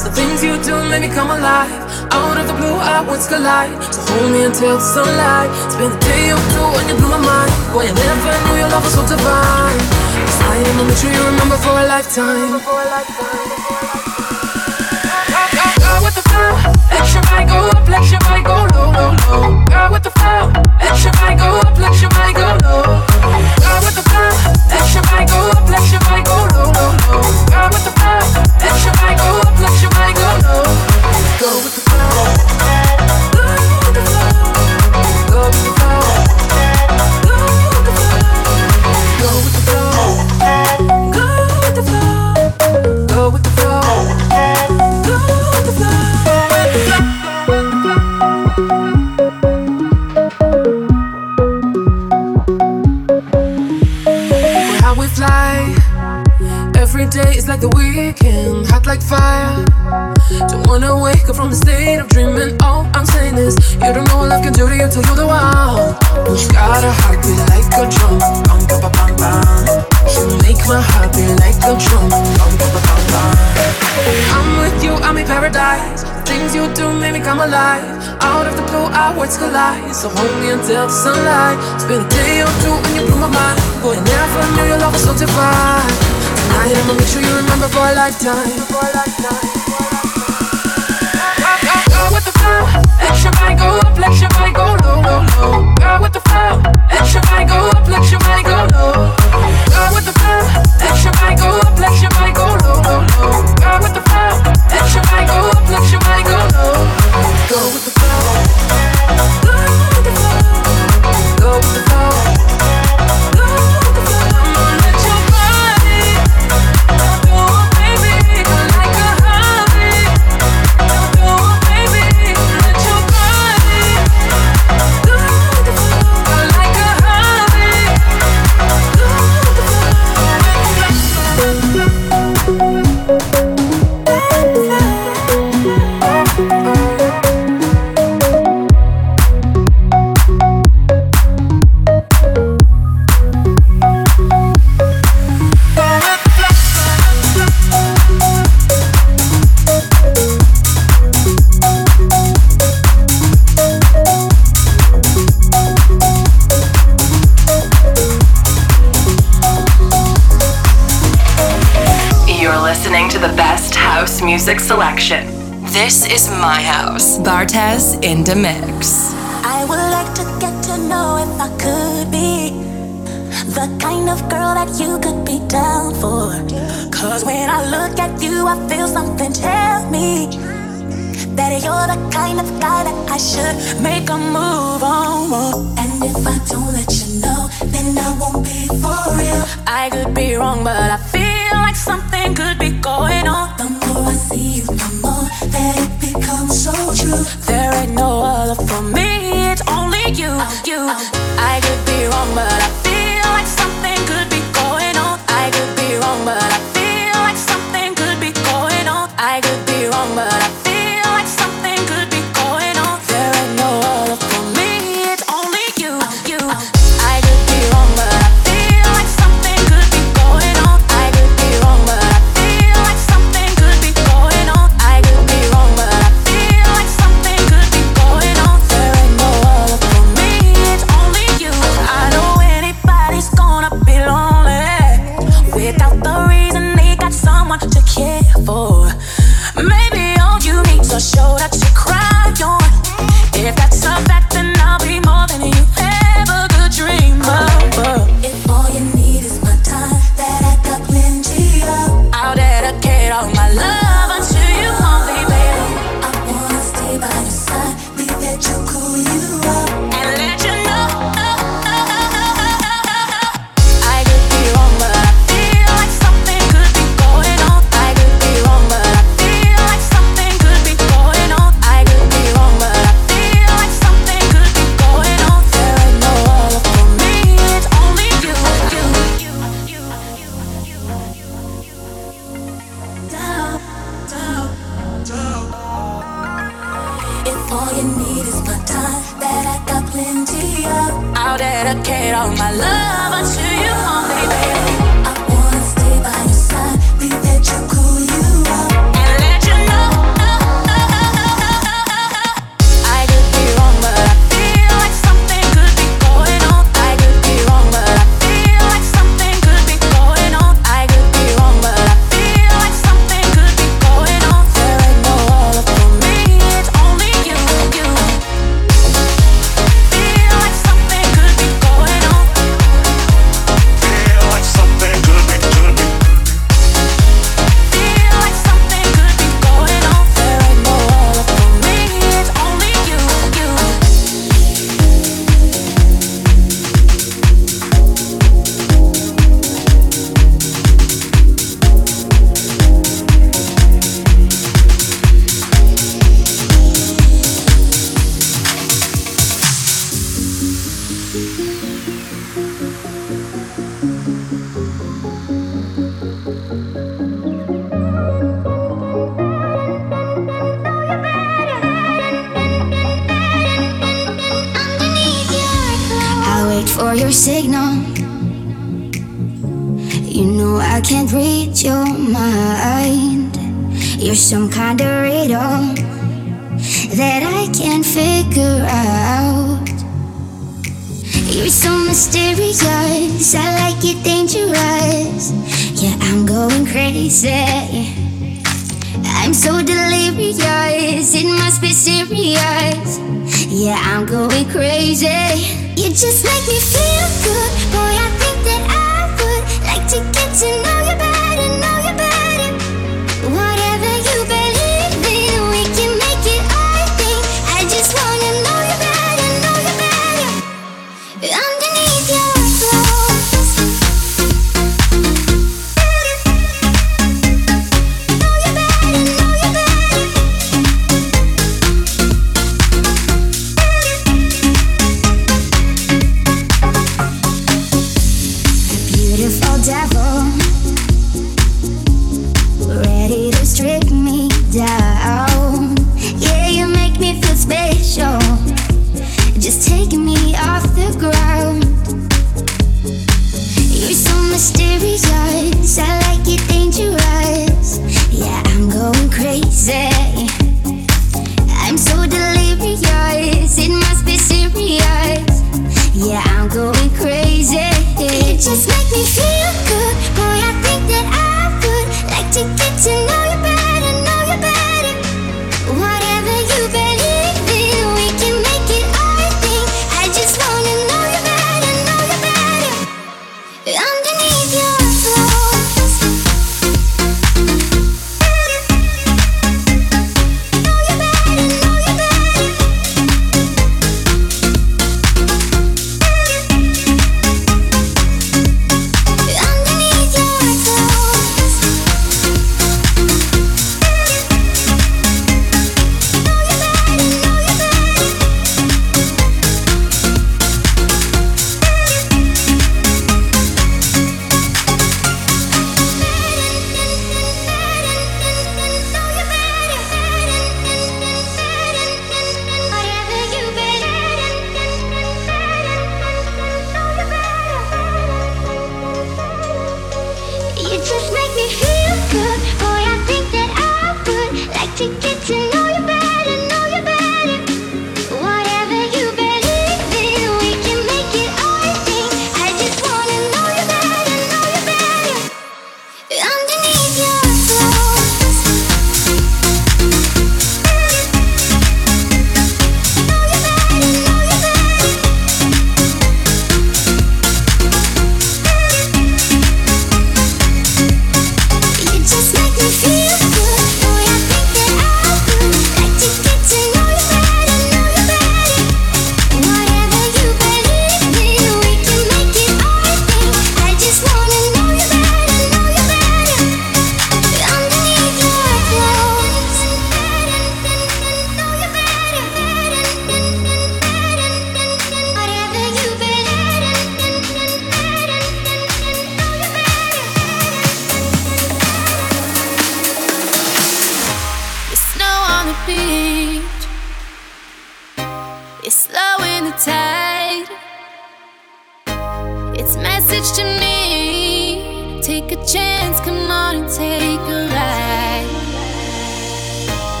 Paradise. The things you do make me come alive. Out of the blue, our worlds collide. So hold me until the sunlight. Spend the day or two when you blew my mind. Boy, I never knew your love was so divine. This I'ma make sure you remember for a lifetime. Girl with the flow, let your body go up, let your body go low, low, low. Girl with the flow, let your body go up, let your body go low. Girl with the flow, let your body go up, let your body like the weekend, hot like fire. Don't wanna wake up from the state of dreaming. All I'm saying is, you don't know what love can do to you till you're the one. You got a heartbeat like a drum, bum bum bum bum bum. You make my heart beat like a drum, bum bum bum bum bum. I'm with you, I'm in paradise. Things you do make me come alive. Out of the blue, our worlds collide. So hold me until the sunlight. Spend a day or two and you blew my mind. Boy, I never knew your love was so divine. I'ma make sure you remember for a lifetime. With the flow, let your body go up, let your body go low, low, low. Girl with the flow, let your body go up, let your body go low. me.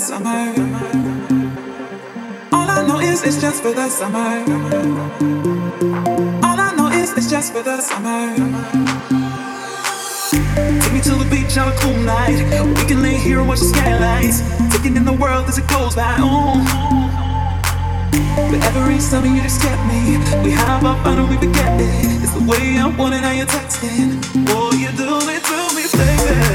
summer. All I know is it's just for the summer. All I know is it's just for the summer. Take me to the beach on a cool night. We can lay here and watch the skylights. Taking in the world as it goes by. Ooh. But every summer you just get me. We have our fun and we forget it. It's the way I want it, now you're texting. Oh, you do it to me, baby.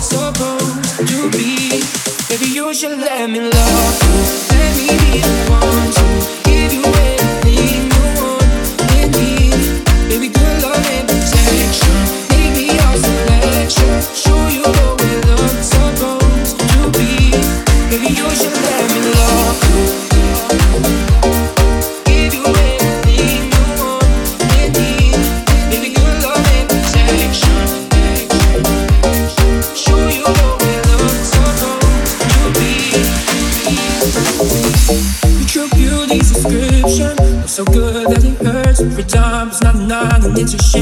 supposed to be. Maybe you should let me love you, let me be the one to share.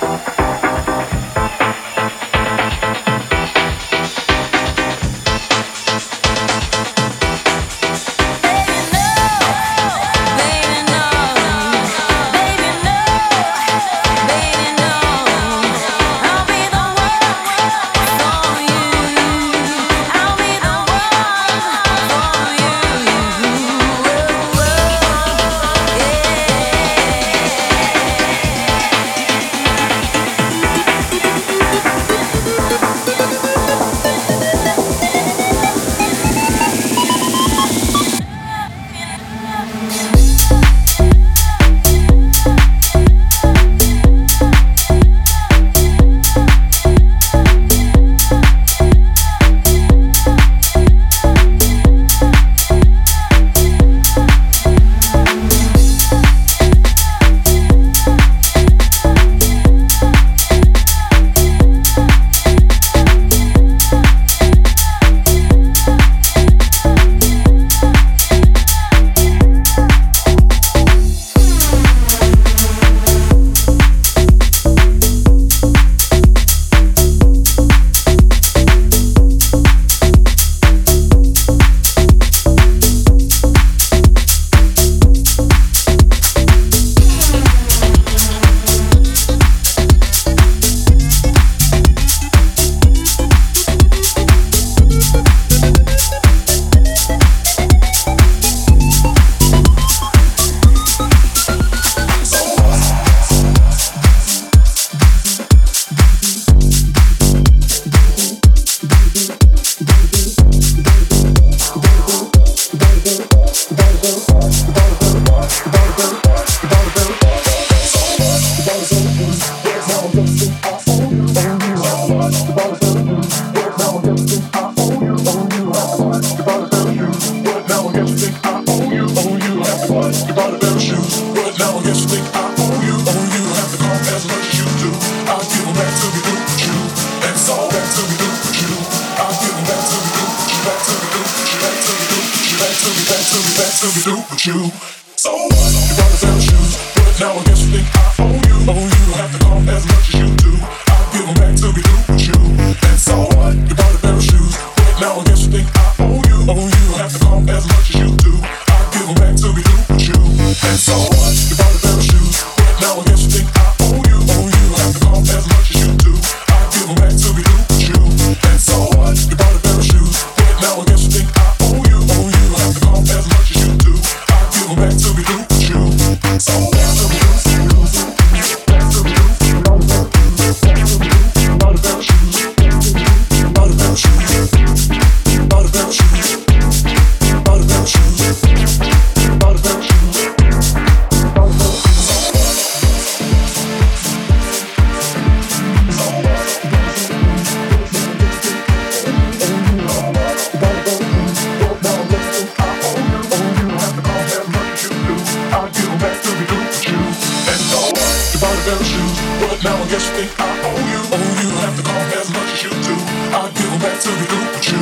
I owe you. Oh, you don't have to call back as much as you do. I give them back to the group with you.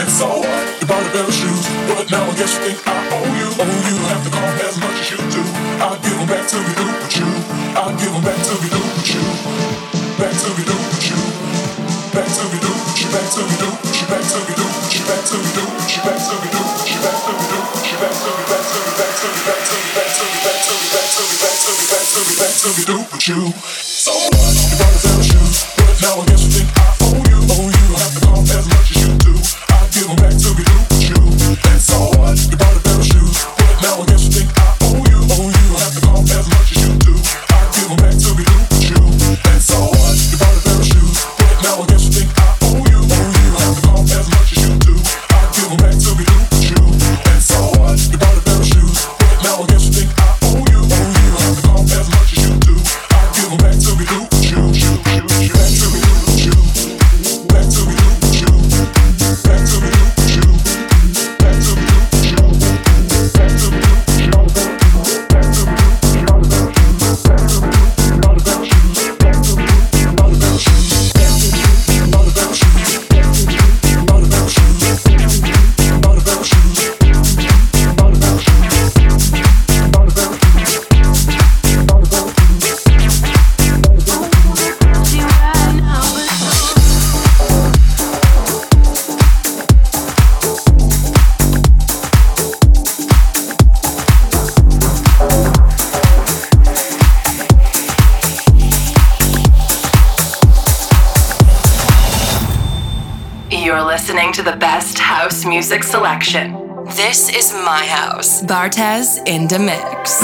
And so what? You bought the better shoes, but now I guess you think music selection. This is my house. Bartez in the mix.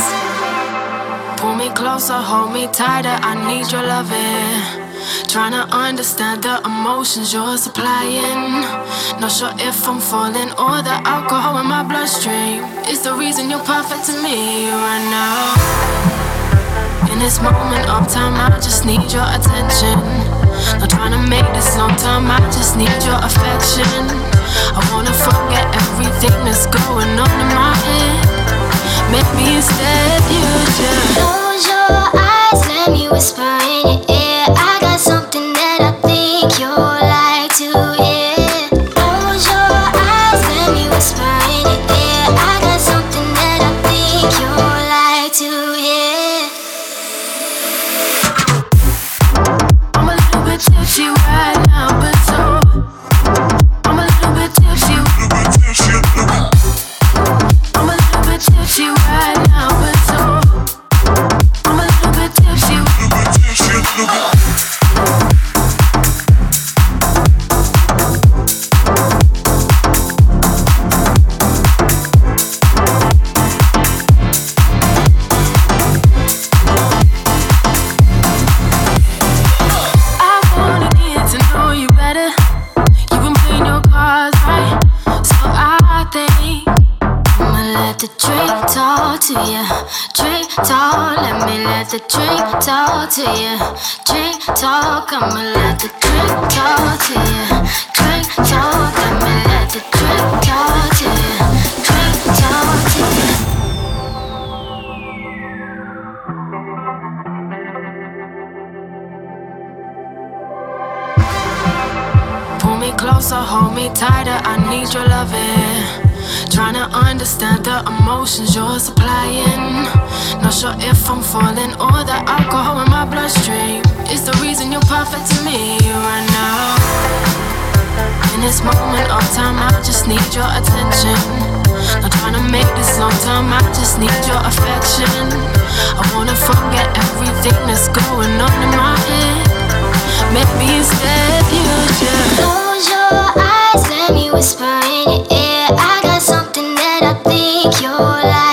Pull me closer, hold me tighter. I need your loving. Trying to understand the emotions you're supplying. Not sure if I'm falling or the alcohol in my bloodstream is the reason you're perfect to me right now. In this moment of time, I just need your attention. Not trying to make this long time, I just need your affection. I wanna forget everything that's going on in my head. Maybe instead you just close your eyes, let me whisper in your ear. I got something the drink talk to you. Drink talk, I'ma let the drink talk to you. Drink talk, I'ma let the drink talk to you. Drink talk to you. Pull me closer, hold me tighter. I need your loving. Trying to understand the emotions you're supplying. Not sure if I'm falling or the alcohol in my bloodstream is the reason you're perfect to me right now. In this moment of time, I just need your attention. Not trying to make this long time, I just need your affection. I wanna forget everything that's going on in my head. Maybe instead you just close your eyes, let me whisper in your I think you'll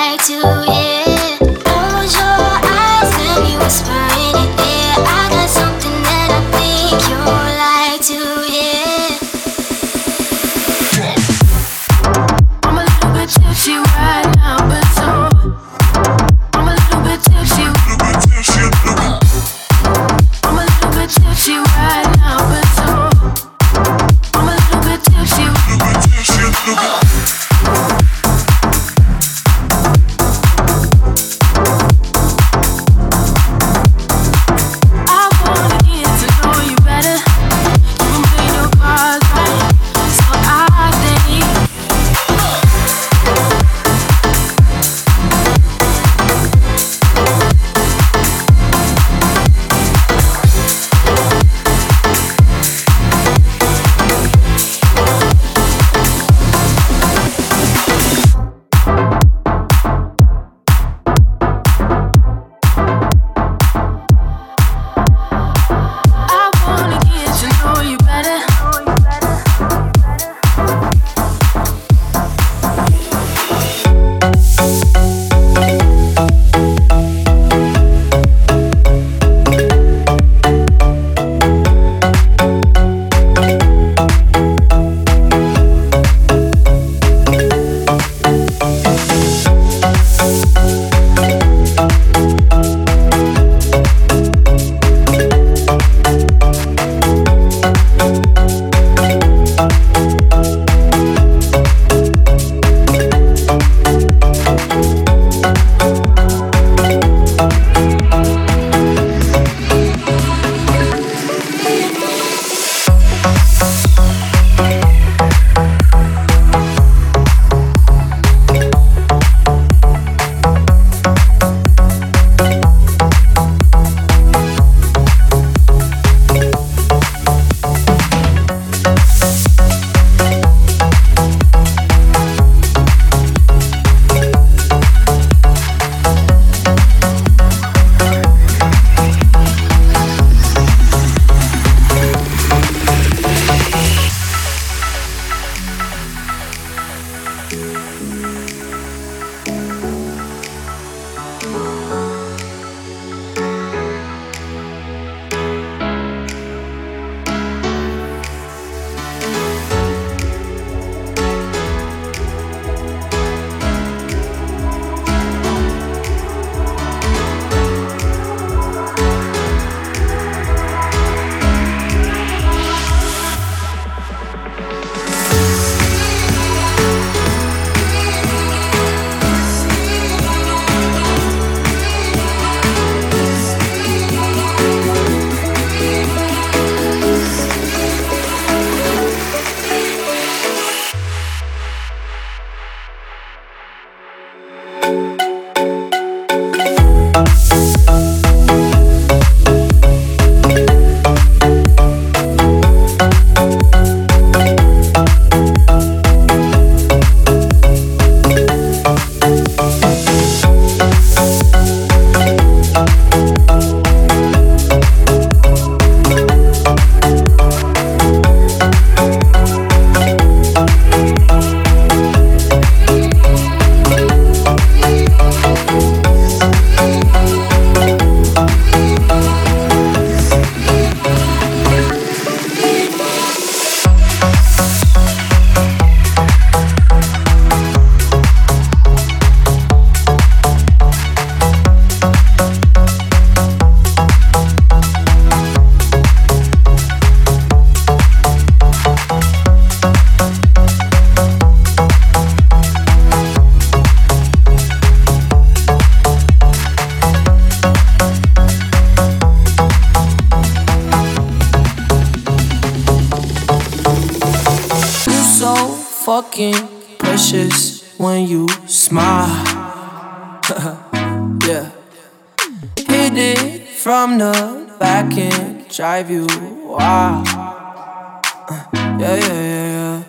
drive you wild. Uh, yeah, yeah, yeah.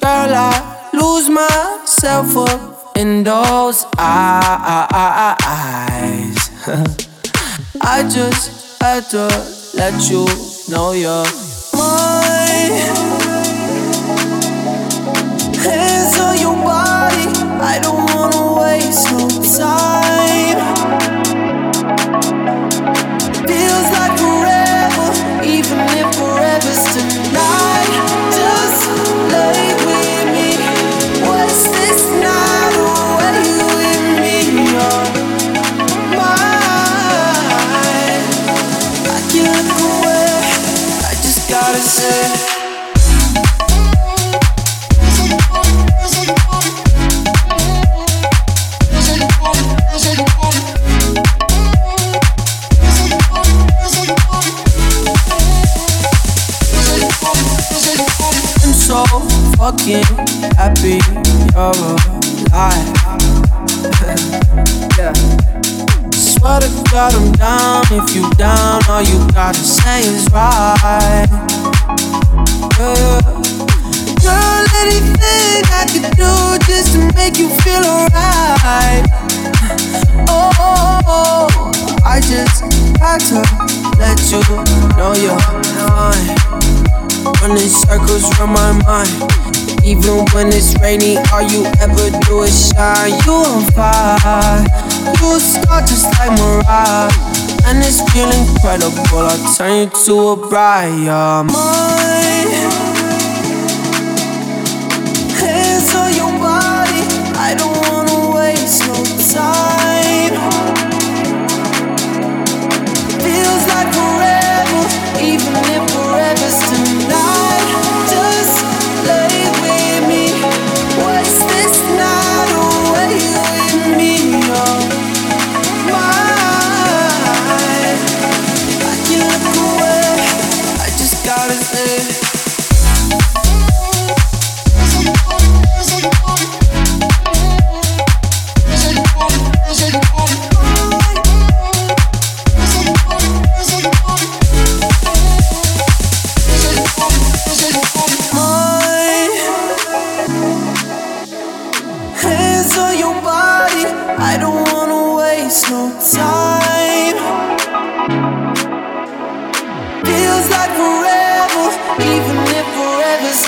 Girl, I lose myself up in those eyes. I just had to let you know you're mine. Hands on your body, I don't wanna waste no time. So fucking happy oh, you're alive. yeah. Swear to God I'm down. If you down, all you gotta say is right. Yeah. Girl, anything I could do just to make you feel alright. Oh, oh, oh, I just had to let you know you're mine. Running circles around my mind. Even when it's rainy, all you ever do is shine. You on fire, you a star just like Mariah. And it's feel incredible. I'll turn you to a bride. You're mine. Hands on your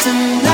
tonight.